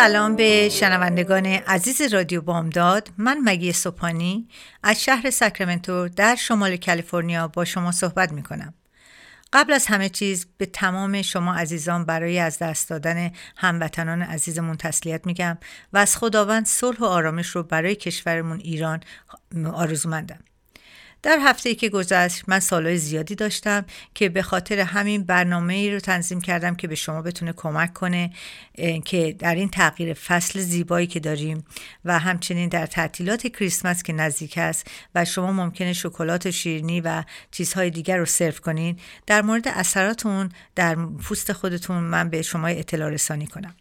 سلام به شنوندگان عزیز رادیو بامداد. من مگی صبحانی از شهر ساکرامنتو در شمال کالیفرنیا با شما صحبت می کنم قبل از همه چیز به تمام شما عزیزان برای از دست دادن هموطنان عزیزمون تسلیت میگم و از خداوند صلح و آرامش رو برای کشورمون ایران آرزومندم. در هفته ای که گذشت من سالهای زیادی داشتم که به خاطر همین برنامه ای رو تنظیم کردم که به شما بتونه کمک کنه که در این تغییر فصل زیبایی که داریم و همچنین در تعطیلات کریسمس که نزدیک است و شما ممکنه شکلات و شیرینی و چیزهای دیگر رو سرو کنین در مورد اثرات اون در پوست خودتون من به شما اطلاع رسانی کنم.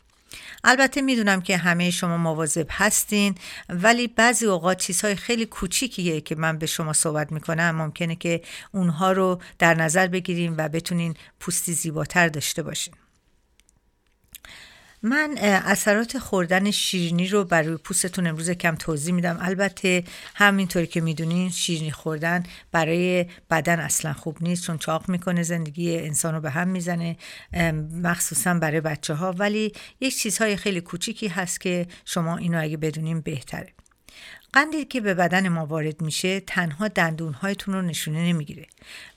البته می‌دونم که همه شما مواظب هستین ولی بعضی اوقات چیزهای خیلی کوچیکیه که من به شما صحبت می‌کنم. ممکنه که اونها رو در نظر بگیریم و بتونین پوستی زیباتر داشته باشین. من اثرات خوردن شیرینی رو برای پوستتون امروز کم توضیح میدم. البته همینطوری که می‌دونین شیرینی خوردن برای بدن اصلا خوب نیست چون چاق می‌کنه زندگی انسان رو به هم می‌زنه مخصوصا برای بچه ها ولی یک چیزهای خیلی کوچیکی هست که شما اینو اگه بدونین بهتره. قندی که به بدن ما وارد میشه تنها دندونهایتون رو نشونه نمی‌گیره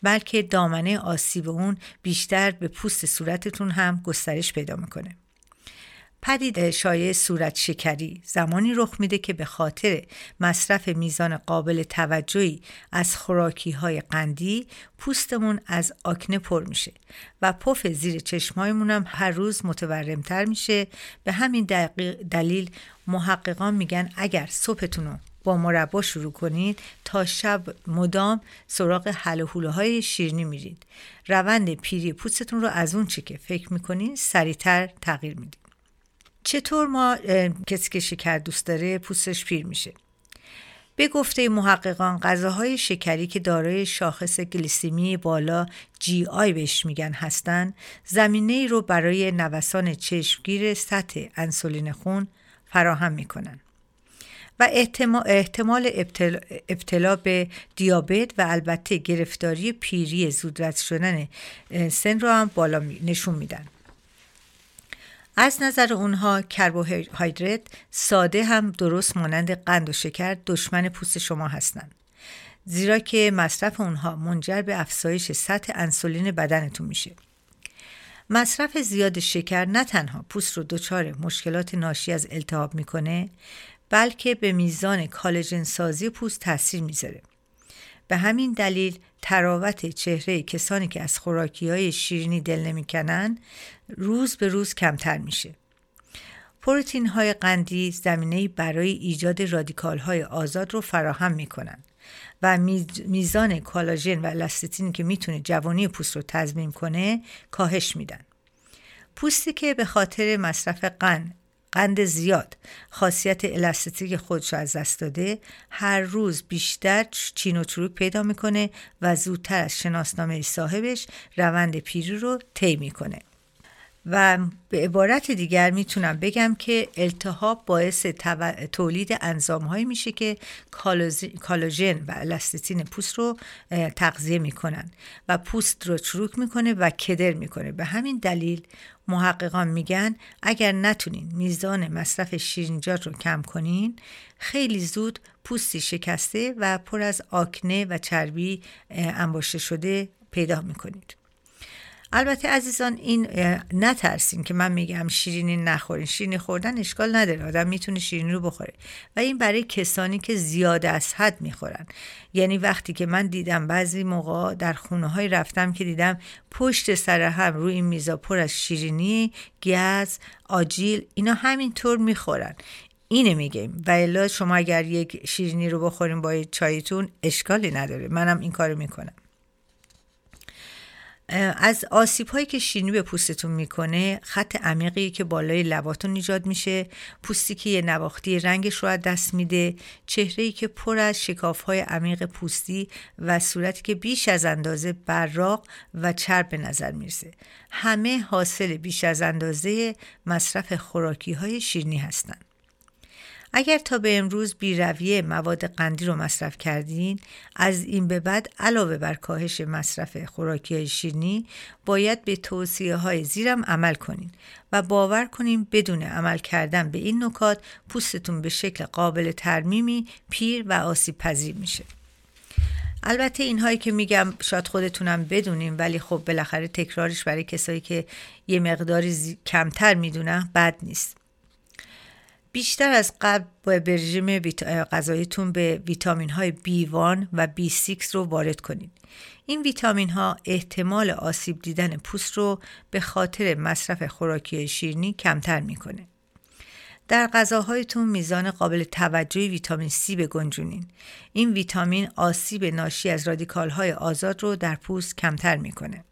بلکه دامنه آسیب اون بیشتر به پوست صورتتون هم گسترش پیدا می‌کنه. پدید شایع صورت شکری زمانی رخ میده که به خاطر مصرف میزان قابل توجهی از خوراکی های قندی پوستمون از آکنه پر میشه و پف زیر چشمایمون هم هر روز متورمتر میشه. به همین دلیل محققان میگن اگر صبحتون رو با مربا شروع کنید تا شب مدام سراغ حل های شیرنی میرید. روند پیری پوستتون رو از اون چی که فکر می‌کنین سریعتر تغییر می‌دید چطور ما کسی که شکر دوست داره پوستش پیر میشه؟ به گفته محققان غذاهای شکری که دارای شاخص گلیسیمی بالا جی آی بهش میگن هستن زمینه ای رو برای نوسان چشمگیر سطح انسولین خون فراهم می‌کنن و احتمال ابتلا به دیابت و البته گرفتاری پیری زودرس شدن سن رو هم بالا نشون میدن. از نظر اونها کربوهیدرات ساده هم درست مانند قند و شکر دشمن پوست شما هستند. زیرا که مصرف اونها منجر به افزایش سطح انسولین بدنتون میشه. مصرف زیاد شکر نه تنها پوست رو دچار مشکلات ناشی از التهاب می‌کنه بلکه به میزان کالژن سازی پوست تاثیر می‌ذاره. به همین دلیل تراوت چهره کسانی که از خوراکی های شیرینی دل نمی‌کنن روز به روز کمتر میشه. پروتین های قندی زمینه برای ایجاد رادیکال های آزاد رو فراهم می‌کنن و میزان کالاژن و الاستیتین که می‌تونه جوانی پوست رو تضمین کنه کاهش میدن. پوستی که به خاطر مصرف قند قند زیاد. خاصیت الاستیک خودش از دست داده. هر روز بیشتر چین و چروک پیدا می‌کنه و زودتر از شناسنامه صاحبش روند پیری رو طی می‌کنه. و به عبارت دیگر می‌تونم بگم که التهاب باعث تولید انزام هایی میشه که کالوژن و الاستیتین پوست رو تغذیه می‌کنن و پوست رو چروک می‌کنه و کدر می‌کنه. به همین دلیل محققان میگن اگر نتونین میزان مصرف شیرینجات رو کم کنین خیلی زود پوستی شکسته و پر از آکنه و چربی انباشته شده پیدا می‌کنید. البته عزیزان این نترسین که من میگم شیرینی نخورین. شیرینی خوردن اشکال نداره. آدم می‌تونه شیرینی رو بخوره. و این برای کسانی که زیاده از حد می‌خورن. یعنی وقتی که من دیدم بعضی موقع در خونه های رفتم که دیدم پشت سر هم روی این میزا پر از شیرینی گز آجیل اینا همینطور می‌خورن. اینه میگیم. و الا شما اگر یک شیرینی رو بخوریم با چایتون اشکالی نداره. منم این کارو می‌کنم. از آسیب هایی که شیرینی به پوستتون می‌کنه خط عمیقی که بالای لباتون ایجاد میشه پوستی که یه نواختی رنگش رو از دست میده چهره ای که پر از شکاف های عمیق پوستی و صورتی که بیش از اندازه براق و چرب به نظر می‌رسه. همه حاصل بیش از اندازه مصرف خوراکی های شیرینی هستند. اگر تا به امروز بیرویه مواد قندی رو مصرف کردین از این به بعد علاوه بر کاهش مصرف خوراکی شیرینی باید به توصیه های زیرم عمل کنین و باور کنین بدون عمل کردن به این نکات پوستتون به شکل قابل ترمیمی پیر و آسیب پذیر میشه. البته اینهایی که میگم شاید خودتونم بدونیم ولی خب بالاخره تکرارش برای کسایی که یه مقداری کمتر می‌دونن بد نیست. بیشتر از قبل با رژیم غذاییتون به ویتامین های B1 و B6 رو وارد کنید. این ویتامین ها احتمال آسیب دیدن پوست رو به خاطر مصرف خوراکی شیرینی کمتر می‌کنه. در غذاهایتون میزان قابل توجهی ویتامین C بگنجونین. این ویتامین آسیب ناشی از رادیکال های آزاد رو در پوست کمتر می‌کنه.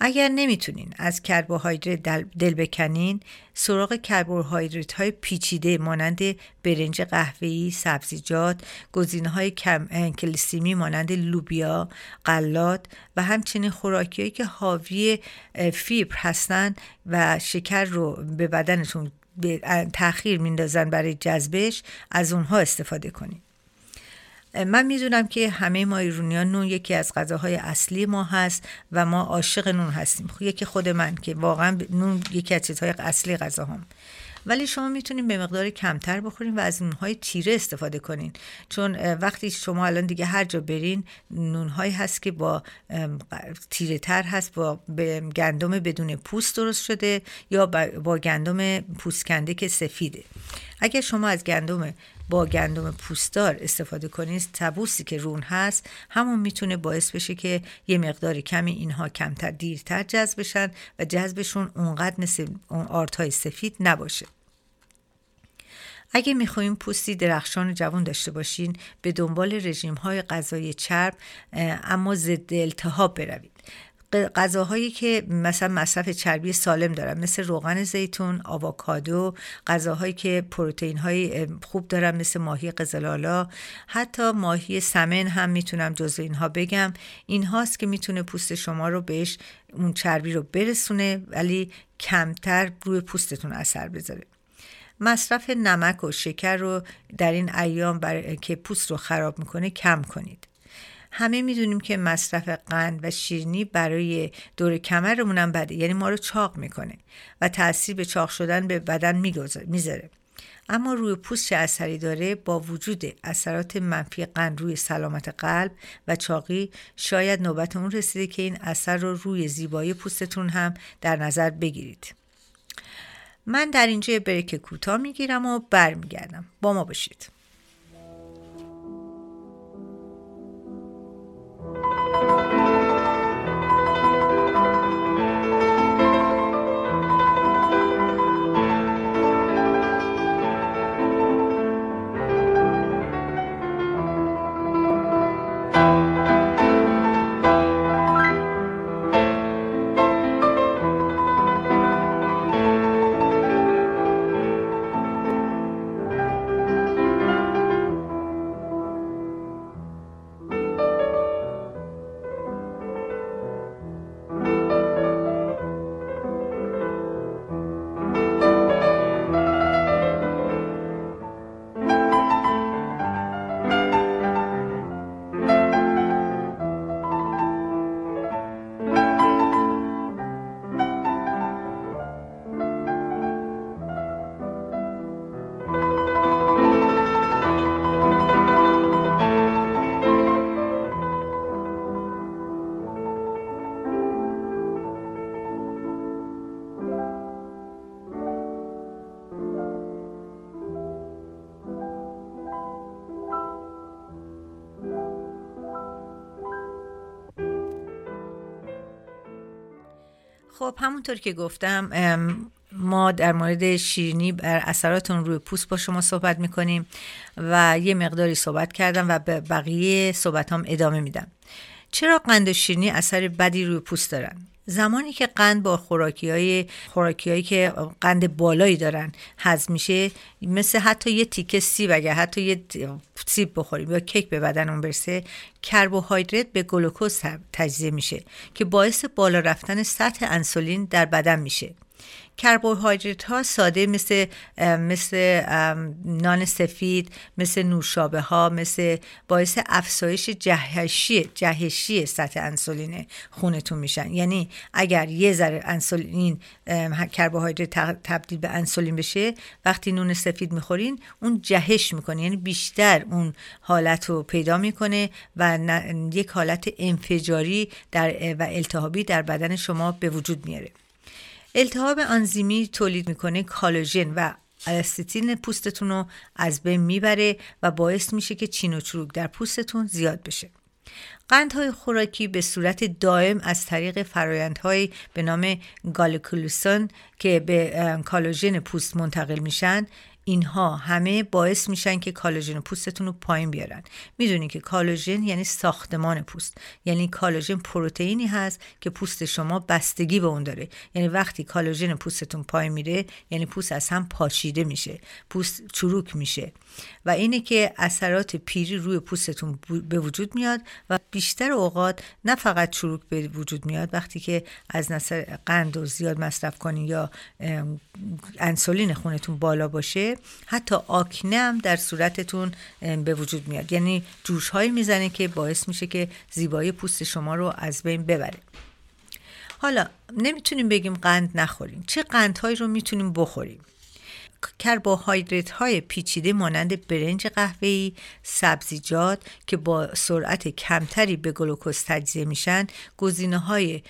اگر نمی‌تونین از کربوهیدرات دل بکنین سراغ کربوهیدرات های پیچیده مانند برنج قهوه‌ای، سبزیجات، گزینه های کم کلسیمی مانند لوبیا، غلات و همچنین خوراکیایی که حاوی فیبر هستند و شکر رو به بدنتون تاخیر میندازن برای جذبش از اونها استفاده کنید. من می‌دونم که همه ما ایرونیان نون یکی از غذاهای اصلی ما هست و ما عاشق نون هستیم. خب، یکی خود من که واقعا نون یکی از چیزهای اصلی غذاهام. ولی شما می‌تونید به مقدار کمتر بخورین و از نونهای تیره استفاده کنین. چون وقتی شما الان دیگه هر جا برین نونهایی هست که با تیره تر هست با گندم بدون پوست درست شده یا با گندم پوستکنده که سفیده. اگر شما از گندم با گندم پوستدار استفاده کنید. تبوسی که رون هست همون می‌تونه باعث بشه که یه مقدار کمی اینها کمتر دیرتر جذب بشن و جذبشون اونقدر مثل اون آرتای سفید نباشه. اگه می‌خوایم پوستی درخشان و جوان داشته باشین به دنبال رژیم های غذایی چرب اما ضد التهاب بروید. غذاهایی که مثلا مصرف چربی سالم دارن مثل روغن زیتون، آووکادو، غذاهایی که پروتئین های خوب دارن مثل ماهی قزلالا، حتی ماهی سمن هم می‌تونم جزو اینها بگم. این هاست که می‌تونه پوست شما رو بهش اون چربی رو برسونه ولی کمتر روی پوستتون اثر بذاره. مصرف نمک و شکر رو در این ایام برای که پوست رو خراب می‌کنه کم کنید. همه می‌دونیم که مصرف قند و شیرینی برای دور کمرمون هم بده. یعنی ما رو چاق می‌کنه و تاثیر به چاق شدن به بدن می‌ذاره. اما روی پوست چه اثری داره؟ با وجود اثرات منفی قند روی سلامت قلب و چاقی شاید نوبت اون رسیده که این اثر رو روی زیبایی پوستتون هم در نظر بگیرید. من در اینجا بریک کوتاه می‌گیرم و برمیگردم. با ما باشید. خب همونطور که گفتم ما در مورد شیرینی بر اثراتون روی پوست با شما صحبت می‌کنیم و یه مقداری صحبت کردم و به بقیه صحبت هم ادامه میدم. چرا قند و شیرینی اثر بدی روی پوست دارن؟ زمانی که قند با خوراکی های خوراکی هایی که قند بالایی دارن هضم میشه مثل حتی یه تیکه سیب اگر حتی یه سیب بخوریم یا کیک به بدنمون برسه کربوهیدرات به گلوکوز تجزیه میشه که باعث بالا رفتن سطح انسولین در بدن میشه. کربوهیدرات ها ساده مثل مثل نان سفید مثل نوشابه ها مثل باعث افزایش جهشی جهشی سطح انسولین خونتون میشن. یعنی اگر یه ذره انسولین کربوهیدرات تبدیل به انسولین بشه وقتی نون سفید می‌خورین اون جهش می‌کنه. یعنی بیشتر اون حالت رو پیدا می‌کنه و یک حالت انفجاری در و التهابی در بدن شما به وجود میاره. التهاب آنزیمی تولید می‌کنه کالوژن و الاستین پوستتون رو از بین می‌بره و باعث میشه که چین و چروک در پوستتون زیاد بشه. قندهای خوراکی به صورت دائم از طریق فرایندهایی به نام گالکولوسون که به کالوژن پوست منتقل میشن اینها همه باعث میشن که کالاژن پوستتون رو پایین بیارن. می‌دونید که کالاژن یعنی ساختمان پوست. یعنی کالاژن پروتئینی هست که پوست شما بستگی به اون داره. یعنی وقتی کالاژن پوستتون پایین میره یعنی پوست از هم پاشیده میشه. پوست چروک میشه. و اینه که اثرات پیری روی پوستتون به وجود میاد و بیشتر اوقات نه فقط چروک به وجود میاد وقتی که از نظر قند و زیاد مصرف کنین یا انسولین خونتون بالا باشه حتی آکنه هم در صورتتون به وجود میاد. یعنی جوش هایی می‌زنه که باعث میشه که زیبایی پوست شما رو از بین ببره. حالا نمی‌تونیم بگیم قند نخوریم. چه قندهایی رو می‌تونیم بخوریم؟ کربوهیدرات های پیچیده مانند برنج قهوه‌ای، سبزیجات که با سرعت کمتری به گلوکوز تجزیه میشن، گزینه های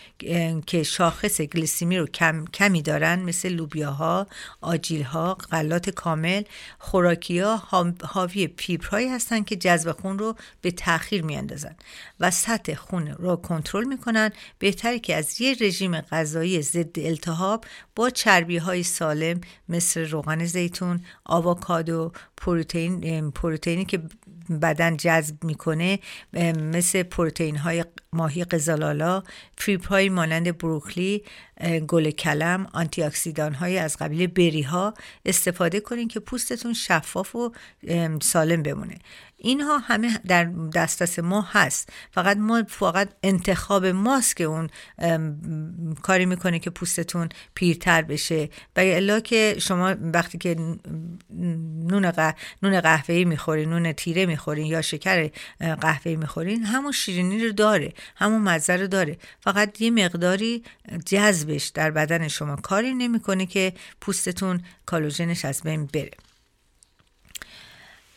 که شاخص گلیسیمی رو کم، کمی دارن مثل لوبیاها، آجیلها، غلات کامل، خوراکی ها حاوی فیبرهایی هستند که جذب خون رو به تاخیر میاندازن و سطح خون رو کنترل می‌کنن. بهتره که از یه رژیم غذایی ضد التهاب با چربی های سالم مثل روغن زیتون آووکادو پروتئین پروتئینی که بدن جذب می‌کنه مثل پروتئین های ماهی قزلالا فیبر های مانند بروکلی گل کلم آنتی اکسیدان های از قبیل بری ها استفاده کنین که پوستتون شفاف و سالم بمونه. اینها همه در دسترس ما هست. فقط ما فقط انتخاب ماست که اون کاری می‌کنه که پوستتون پیرتر بشه. و الا که شما وقتی که نون, قه... نون قهوه‌ای می‌خورین نون تیره می‌خورین یا شکر قهوه‌ای می‌خورین همون شیرینی رو داره همون مزه رو داره. فقط یه مقداری جذبش در بدن شما. کاری نمی‌کنه که پوستتون کالوژنش از بین بره.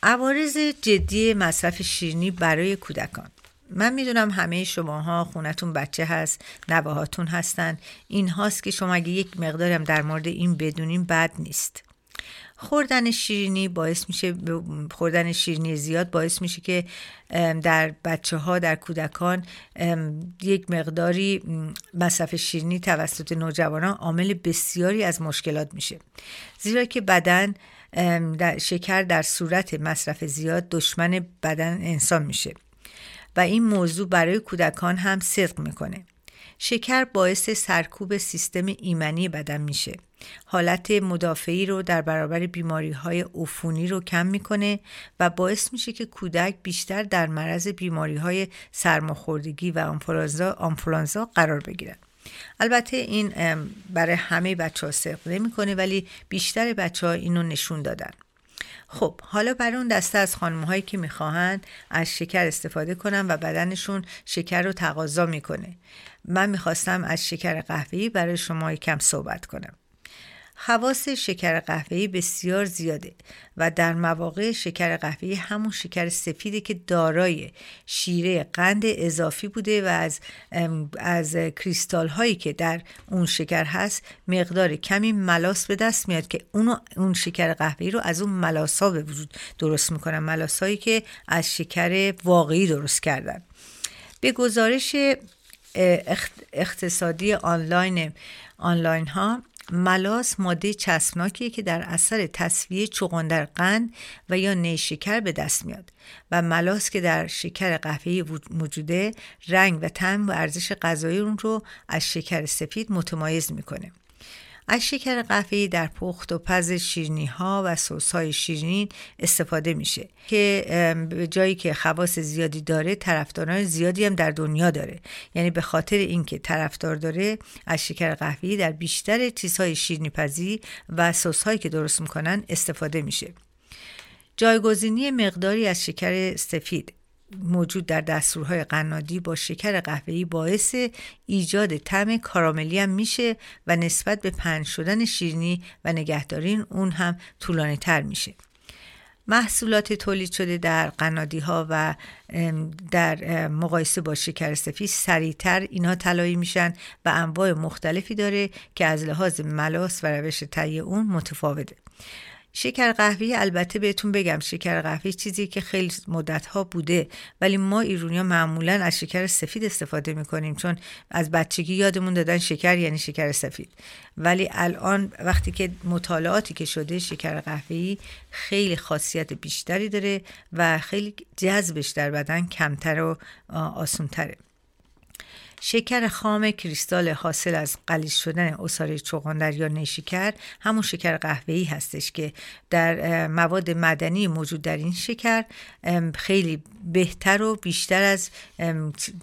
عوارض جدی مصرف شیرینی برای کودکان. من می‌دونم همه شماها خونتون بچه هست نواهاتون هستن. این هاست که شما اگه یک مقدارم در مورد این بدونیم بد نیست. خوردن شیرینی باعث میشه خوردن شیرینی زیاد باعث میشه که در بچه ها در کودکان یک مقداری مصرف شیرینی توسط نوجوانان عامل بسیاری از مشکلات میشه. زیرا که بدن در شکر در صورت مصرف زیاد دشمن بدن انسان میشه. و این موضوع برای کودکان هم صدق می‌کنه. شکر باعث سرکوب سیستم ایمنی بدن میشه. حالت مدافعی رو در برابر بیماری های عفونی رو کم می‌کنه و باعث میشه که کودک بیشتر در معرض بیماری های سرماخوردگی و آنفلانزا قرار بگیرن البته این برای همه بچه ها صدق نمی‌کنه ولی بیشتر بچه ها اینو نشون دادن. خب حالا برای اون دسته از خانم هایی که می‌خواهند از شکر استفاده کنن و بدنشون شکر رو تقاضا می‌کنه. من می‌خواستم از شکر قهوه‌ای برای شما کم صحبت کنم. خواص شکر قهوه‌ای بسیار زیاده و در مواقع شکر قهوه‌ای همون شکر سفیده که دارای شیره قند اضافی بوده و از از کریستال هایی که در اون شکر هست مقدار کمی ملاس به دست میاد که اونو اون شکر قهوه‌ای رو از اون ملاس ها به وجود درست می‌کنن ملاس هایی که از شکر واقعی درست کردن. به گزارش اقتصادی آنلاین آنلاین ها ملاس ماده چسبناکیه که در اثر تصفیه چغندر قند و یا نیشکر به دست میاد و ملاس که در شکر قهوه‌ای موجوده رنگ و طعم و ارزش غذایی اون رو از شکر سفید متمایز می‌کنه. از شکر قهوه‌ای در پخت و پز شیرینی ها و سس های شیرین استفاده میشه که به جایی که خواص زیادی داره طرفداران زیادی هم در دنیا داره. یعنی به خاطر اینکه طرفدار داره از شکر قهوه‌ای در بیشتر چیزهای شیرینی پزی و سس هایی که درست می‌کنن استفاده میشه. جایگزینی مقداری از شکر سفید. موجود در دستورهای قنادی با شکر قهوه‌ای باعث ایجاد طعم کاراملی هم میشه و نسبت به پنج شدن شیرینی و نگهدارین اون هم طولانی تر میشه. محصولات تولید شده در قنادی ها و در مقایسه با شکر سفید سریعتر اینها طلایی میشن و انواع مختلفی داره که از لحاظ ملاس و روش تهیه اون متفاوته. شکر قهوه البته بهتون بگم شکر قهوه چیزی که خیلی مدت ها بوده ولی ما ایرونیا معمولا از شکر سفید استفاده می‌کنیم چون از بچگی یادمون دادن شکر یعنی شکر سفید. ولی الان وقتی که مطالعاتی که شده شکر قهوه‌ای خیلی خاصیت بیشتری داره و خیلی جذبش در بدن کمتر و آسونتره. شکر خام کریستال حاصل از قلیز شدن اصاره چغندر یا نیشکر همون شکر قهوه‌ای هستش که در مواد مدنی موجود در این شکر خیلی بهتر و بیشتر از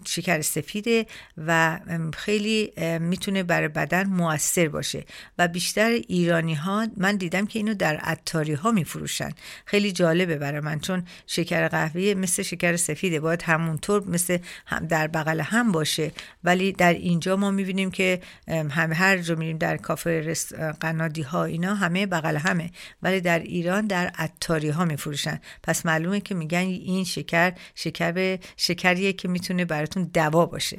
شکر سفیده و خیلی می‌تونه برای بدن موثر باشه. و بیشتر ایرانی ها من دیدم که اینو در عطاری ها میفروشن. خیلی جالبه برای من چون شکر قهوه مثل شکر سفیده باید همونطور مثل هم در بغل هم باشه. ولی در اینجا ما می‌بینیم که همه هر جا میریم در کافه قنادی ها اینا همه بغل همه. ولی در ایران در عطاری ها میفروشن. پس معلومه که میگن این شکر شکر شکریه که می‌تونه براتون دوا باشه.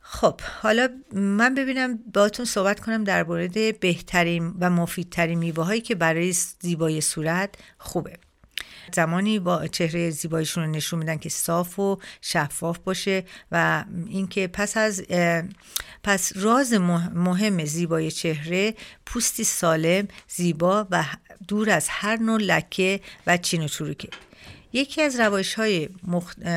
خب حالا من ببینم باهاتون صحبت کنم در مورد بهترین و مفیدترین میوه هایی که برای زیبای صورت خوبه. زمانی با چهره زیباییشون رو نشون میدن که صاف و شفاف باشه و اینکه پس از پس راز مهم زیبای چهره پوستی سالم زیبا و دور از هر نوع لکه و چین و چروکه. یکی از روش های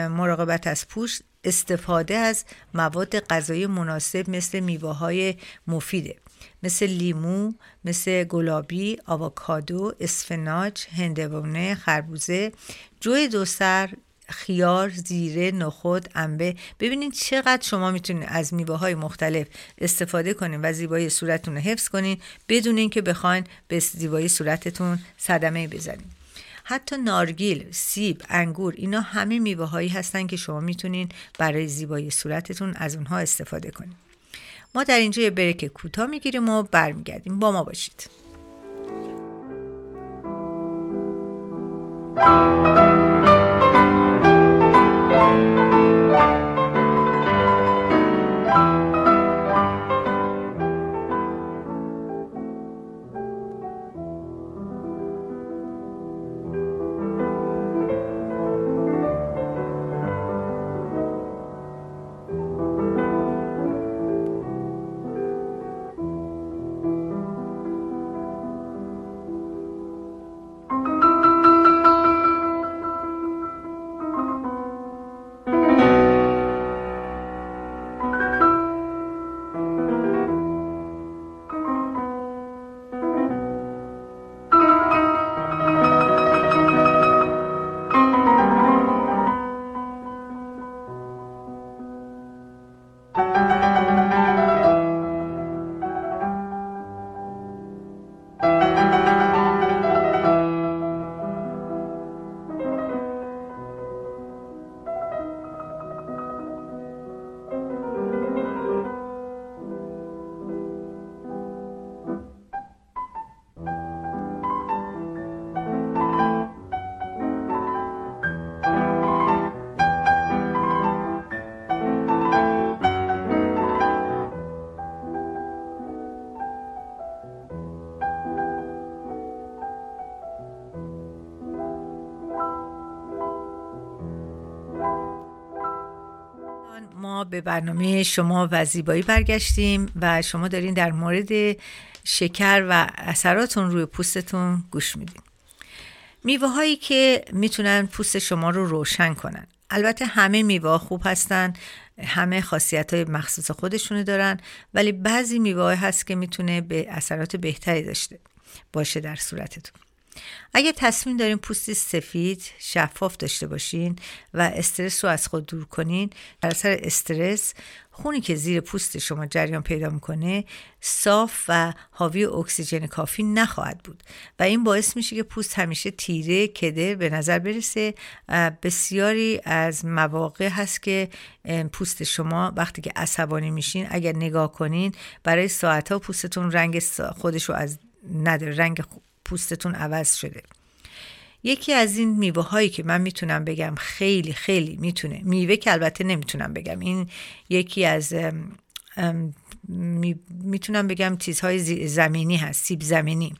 مراقبت از پوست استفاده از مواد غذایی مناسب مثل میوه های مفیده. مثل لیمو، مثل گلابی، آووکادو، اسفناج، هندوانه، خربوزه، جوی دوسر، خیار، زیره، نخود، انبه ببینید چقدر شما می‌تونید از میوه های مختلف استفاده کنید و زیبایی صورتتون رو حفظ کنید بدون اینکه بخواین به زیبایی صورتتون صدمه بزنید حتی نارگیل، سیب، انگور اینا همه میوه هایی هستن که شما می‌تونین برای زیبایی صورتتون از اونها استفاده کنید. ما در اینجا یه بریک کوتاه می‌گیریم و برمیگردیم. با ما باشید. thank به برنامه شما و زیبایی برگشتیم و شما دارین در مورد شکر و اثراتون روی پوستتون گوش میدین. میوه هایی که می‌تونن پوست شما رو روشن کنن. البته همه میوه خوب هستن همه خاصیت های مخصوص خودشونو دارن ولی بعضی میوه هست که می‌تونه به اثرات بهتری داشته باشه در صورتتون. اگه تصمیم دارین پوستی سفید شفاف داشته باشین و استرس رو از خود دور کنین در اثر استرس خونی که زیر پوست شما جریان پیدا می‌کنه صاف و حاوی اکسیژن کافی نخواهد بود. و این باعث میشه که پوست همیشه تیره کدر به نظر برسه. بسیاری از مواقع هست که پوست شما وقتی که عصبانی میشین اگر نگاه کنین برای ساعت ها پوستتون رنگ خودش رو از نداره رنگ پوستتون عوض شده. یکی از این میوه هایی که من می‌تونم بگم خیلی خیلی می‌تونه میوه که البته نمی‌تونم بگم این یکی از می‌تونم بگم چیزهای زمینی هست سیب زمینی.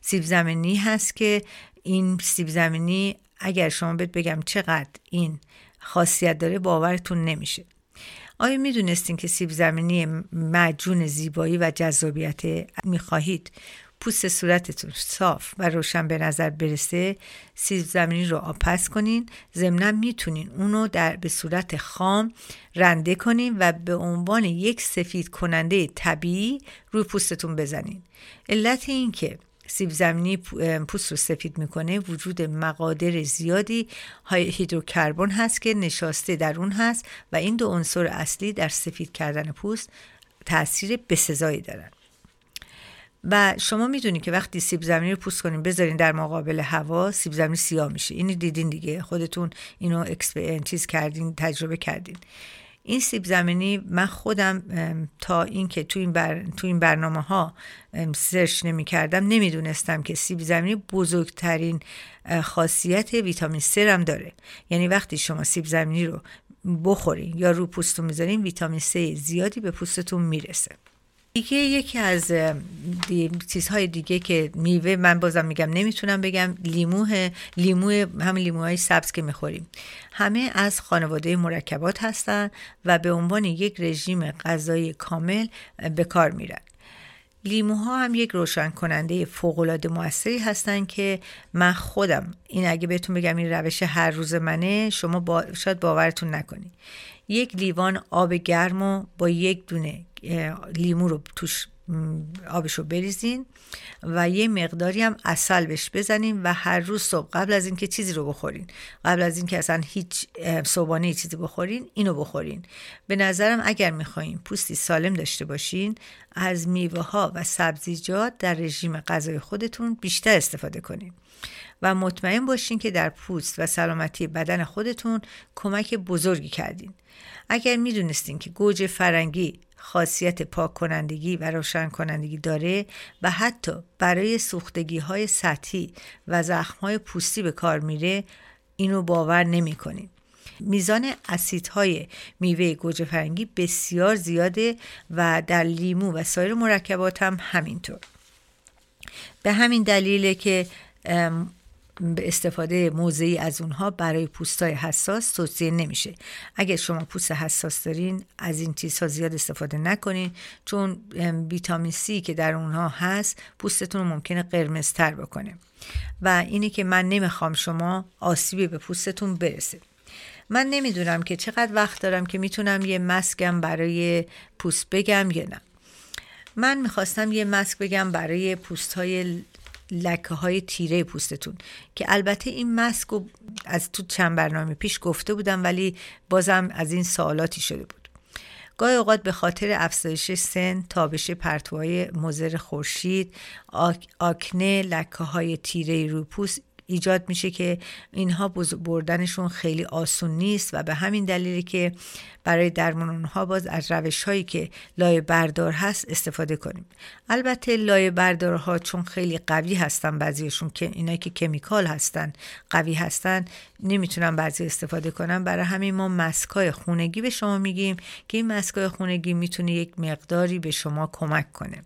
سیب زمینی هست که این سیب زمینی اگر شما بهت بگم چقدر این خاصیت داره باورتون نمیشه. آیا می‌دونستین که سیب زمینی معجون زیبایی و جذابیت می‌خواهید؟ پوست صورتتون صاف و روشن به نظر برسه سیب زمینی رو آپس کنین. ضمنا می‌تونین اونو در به صورت خام رنده کنین و به عنوان یک سفید کننده طبیعی روی پوستتون بزنین. علت این که سیب زمینی پوست رو سفید می‌کنه وجود مقادر زیادی هیدروکربن هست که نشاسته در اون هست و این دو عنصر اصلی در سفید کردن پوست تاثیر بسزایی دارن. و شما می‌دونید که وقتی سیب زمینی رو پوست کنین بذارین در مقابل هوا سیب زمینی سیاه میشه. اینو دیدین دیگه. خودتون اینو چیز کردین تجربه کردین. این سیب زمینی من خودم تا اینکه تو این بر... تو این برنامه ها سرچ نمی کردم نمی‌دونستم که سیب زمینی بزرگترین خاصیت ویتامین C هم داره. یعنی وقتی شما سیب زمینی رو بخورین یا رو پوستتون می‌ذارین ویتامین C زیادی به پوستتون می‌رسه. دیگه یکی از چیزهای دیگه که میوه من بازم میگم نمی‌تونم بگم لیمو لیمو همین لیموهای سبز که می‌خوریم. همه از خانواده مرکبات هستن و به عنوان یک رژیم غذایی کامل به کار میرن. لیموها هم یک روشن کننده فوقالعاده موثری هستن که من خودم این اگه بهتون بگم این روش هر روز منه شما با شاید باورتون نکنید یک لیوان آب گرم و با یک دونه لیمو رو توش آبش رو بریزین و یه مقداری هم اصل بهش بزنین و هر روز صبح قبل از اینکه چیزی رو بخورین. قبل از اینکه اصلا هیچ صبحانه چیزی بخورین اینو بخورین. به نظرم اگر می‌خواین پوستی سالم داشته باشین از میوه ها و سبزیجات در رژیم غذای خودتون بیشتر استفاده کنین. و مطمئن باشین که در پوست و سلامتی بدن خودتون کمک بزرگی کردین. اگر می‌دونستین که گوجه فرنگی خاصیت پاک کنندگی و روشن کنندگی داره و حتی برای سوختگی های سطحی و زخم های پوستی به کار میره اینو باور نمی کنید. میزان اسیدهای میوه گوجه فرنگی بسیار زیاده و در لیمو و سایر مرکبات هم همینطور به همین دلیله که به استفاده موضعی از اونها برای پوستای حساس توصیه نمیشه. اگر شما پوست حساس دارین از این چیزها زیاد استفاده نکنین چون ویتامین C که در اونها هست پوستتون رو ممکنه قرمزتر بکنه. و اینه که من نمی‌خوام شما آسیبی به پوستتون برسه. من نمی‌دونم که چقدر وقت دارم که می‌تونم یه مسکم برای پوست بگم یا نه. من می‌خواستم یه مسک بگم برای پوست های لکه های تیره پوستتون که البته این مسک رو از تو چند برنامه پیش گفته بودم ولی بازم از این سوالاتی شده بود. گاهی اوقات به خاطر افزایش سن تابش پرتوهای مزر خورشید آکنه لکه های تیره روی پوست ایجاد میشه که اینها بردنشون خیلی آسون نیست و به همین دلیلی که برای درمان اونها باز از روش هایی که لایه بردار هست استفاده کنیم. البته لایه بردارها چون خیلی قوی هستن بعضیشون که اینایی که کمیکال هستن قوی هستن نمی‌تونن بعضی استفاده کنن. برای همین ما مسکای خونگی به شما میگیم که این مسکای خونگی می‌تونه یک مقداری به شما کمک کنه.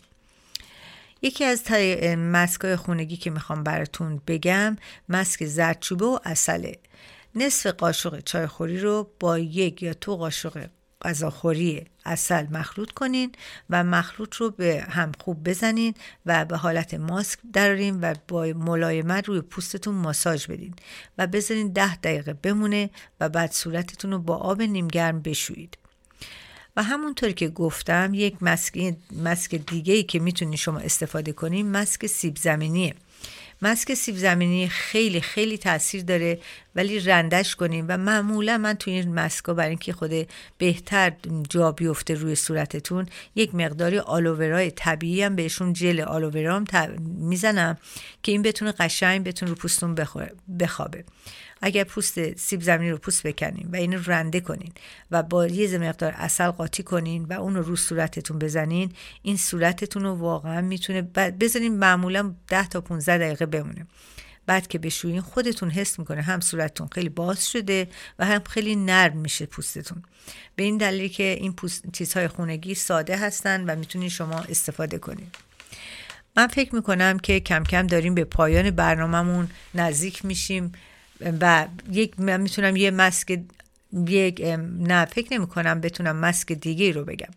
یکی از مسکای خونگی که می‌خوام براتون بگم مسک زردچوبه و اصله نصف قاشق چای خوری رو با یک یا تو قاشق غذاخوری اصل مخلوط کنین و مخلوط رو به هم خوب بزنین و به حالت ماسک درارین و با ملایمت روی پوستتون ماساژ بدین و بذارین ده دقیقه بمونه و بعد صورتتون رو با آب نیمگرم بشویید. و همونطور که گفتم یک مسک, مسک دیگه ای که می‌تونید شما استفاده کنین مسک سیب زمینیه. مسک سیب زمینی خیلی خیلی تاثیر داره ولی رندش کنیم و معمولا من توی این مسکا برای اینکه خود بهتر جا بیفته روی صورتتون یک مقداری آلوورای طبیعی هم بهشون جل آلوورا هم می‌زنم که این بتونه قشنگ بتونه رو پوستون بخوابه. اگر پوست سیب زمینی رو پوست بکنین و اینو رنده کنین و با یه مقدار اصل قاطی کنین و اون رو رو صورتتون بزنین این صورتتون رو واقعا می‌تونه بزنین معمولا 10 تا 15 دقیقه بمونه. بعد که بشویین خودتون حس می‌کنه هم صورتتون خیلی باز شده و هم خیلی نرم میشه پوستتون. به این دلیل که این پوست چیزهای خونگی ساده هستن و می‌تونین شما استفاده کنین. من فکر می‌کنم که کم کم داریم به پایان برنامهمون نزدیک میشیم. و یک من می‌تونم یه مسک یک نه فکر نمی کنم بتونم مسک دیگه رو بگم.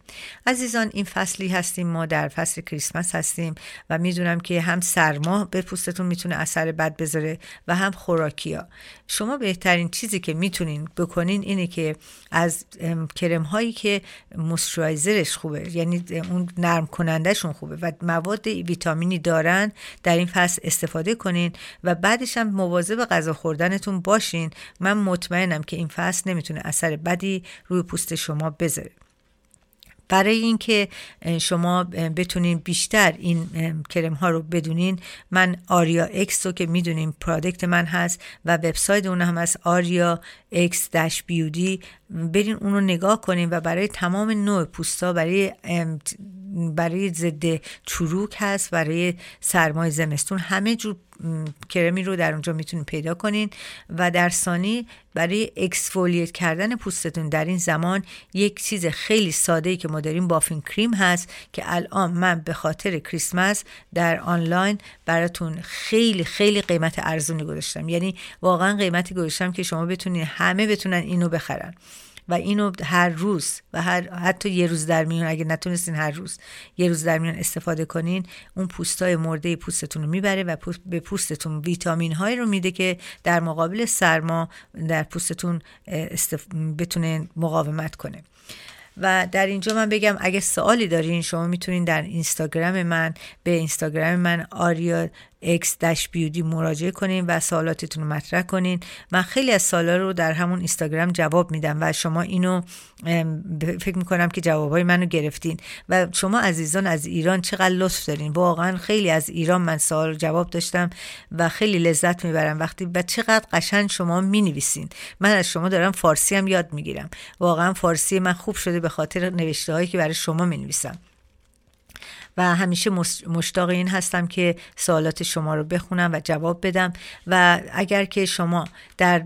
عزیزان این فصلی هستیم ما در فصل کریسمس هستیم و می‌دونم که هم سرما به پوستتون می‌تونه اثر بد بذاره و هم خوراکی ها شما بهترین چیزی که می‌تونین بکنین اینه که از کرم هایی که موسترایزرش خوبه یعنی اون نرم کنندهشون خوبه و مواد ویتامینی دارن در این فصل استفاده کنین و بعدش هم مواظب غذا خوردنتون باشین. من مطمئنم که این فصل نمی می‌تونه اثر بدی روی پوست شما بذاره. برای اینکه شما بتونین بیشتر این کرم ها رو بدونین من آریا اکس رو که می‌دونین product من هست و وبسایت اون هم هست آریا اکس dash beauty برین اون رو نگاه کنین و برای تمام نوع پوستا برای برای ضد چروک هست برای سرمای زمستون همه جور کرمی رو در اونجا می‌تونید پیدا کنین و در ثانی برای اکسفولیت کردن پوستتون در این زمان یک چیز خیلی ساده ای که ما داریم بافین کریم هست که الان من به خاطر کریسمس در آنلاین براتون خیلی خیلی قیمت ارزونی گذاشتم. یعنی واقعا قیمتی گذاشتم که شما بتونین همه بتونن اینو بخرن. و اینو هر روز و هر حتی یه روز در میون اگه نتونستین هر روز یه روز در میون استفاده کنین اون پوستای مرده پوستتون رو می‌بره و به پوستتون ویتامین هایی رو میده که در مقابل سرما در پوستتون استف... بتونه مقاومت کنه. و در اینجا من بگم اگه سوالی دارین شما می‌تونین در اینستاگرام من به اینستاگرام من آریا داش بیودی مراجعه کنین و سوالاتتون رو مطرح کنین. من خیلی از سوالا رو در همون اینستاگرام جواب میدم و شما اینو فکر می‌کنم که جوابای منو گرفتین. و شما عزیزان از ایران چقدر لطف دارین. واقعا خیلی از ایران من سوال جواب داشتم و خیلی لذت می‌برم. وقتی و چقدر قشنگ شما می‌نویسین. من از شما دارم فارسی هم یاد می‌گیرم. واقعا فارسی من خوب شده به خاطر نوشته هایی که برای شما می‌نویسم. و همیشه مشتاق این هستم که سوالات شما رو بخونم و جواب بدم و اگر که شما در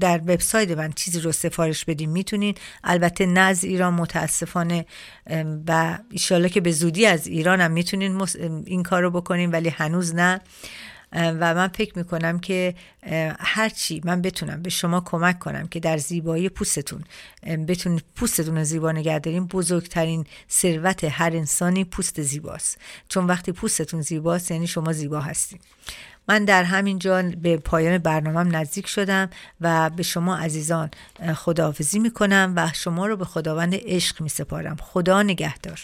در وبسایت من چیزی رو سفارش بدیم می‌تونین. البته نه از ایران متاسفانه و ایشالله که به زودی از ایران هم می‌تونین این کار رو بکنین ولی هنوز نه. و من فکر می‌کنم که هرچی من بتونم به شما کمک کنم که در زیبایی پوستتون بتونید پوستتون رو زیبا نگه داریم بزرگترین ثروت هر انسانی پوست زیباست. چون وقتی پوستتون زیباست یعنی شما زیبا هستید من در همین جا به پایان برنامهم نزدیک شدم و به شما عزیزان خداحافظی می‌کنم و شما رو به خداوند عشق میسپارم. خدا نگهدار.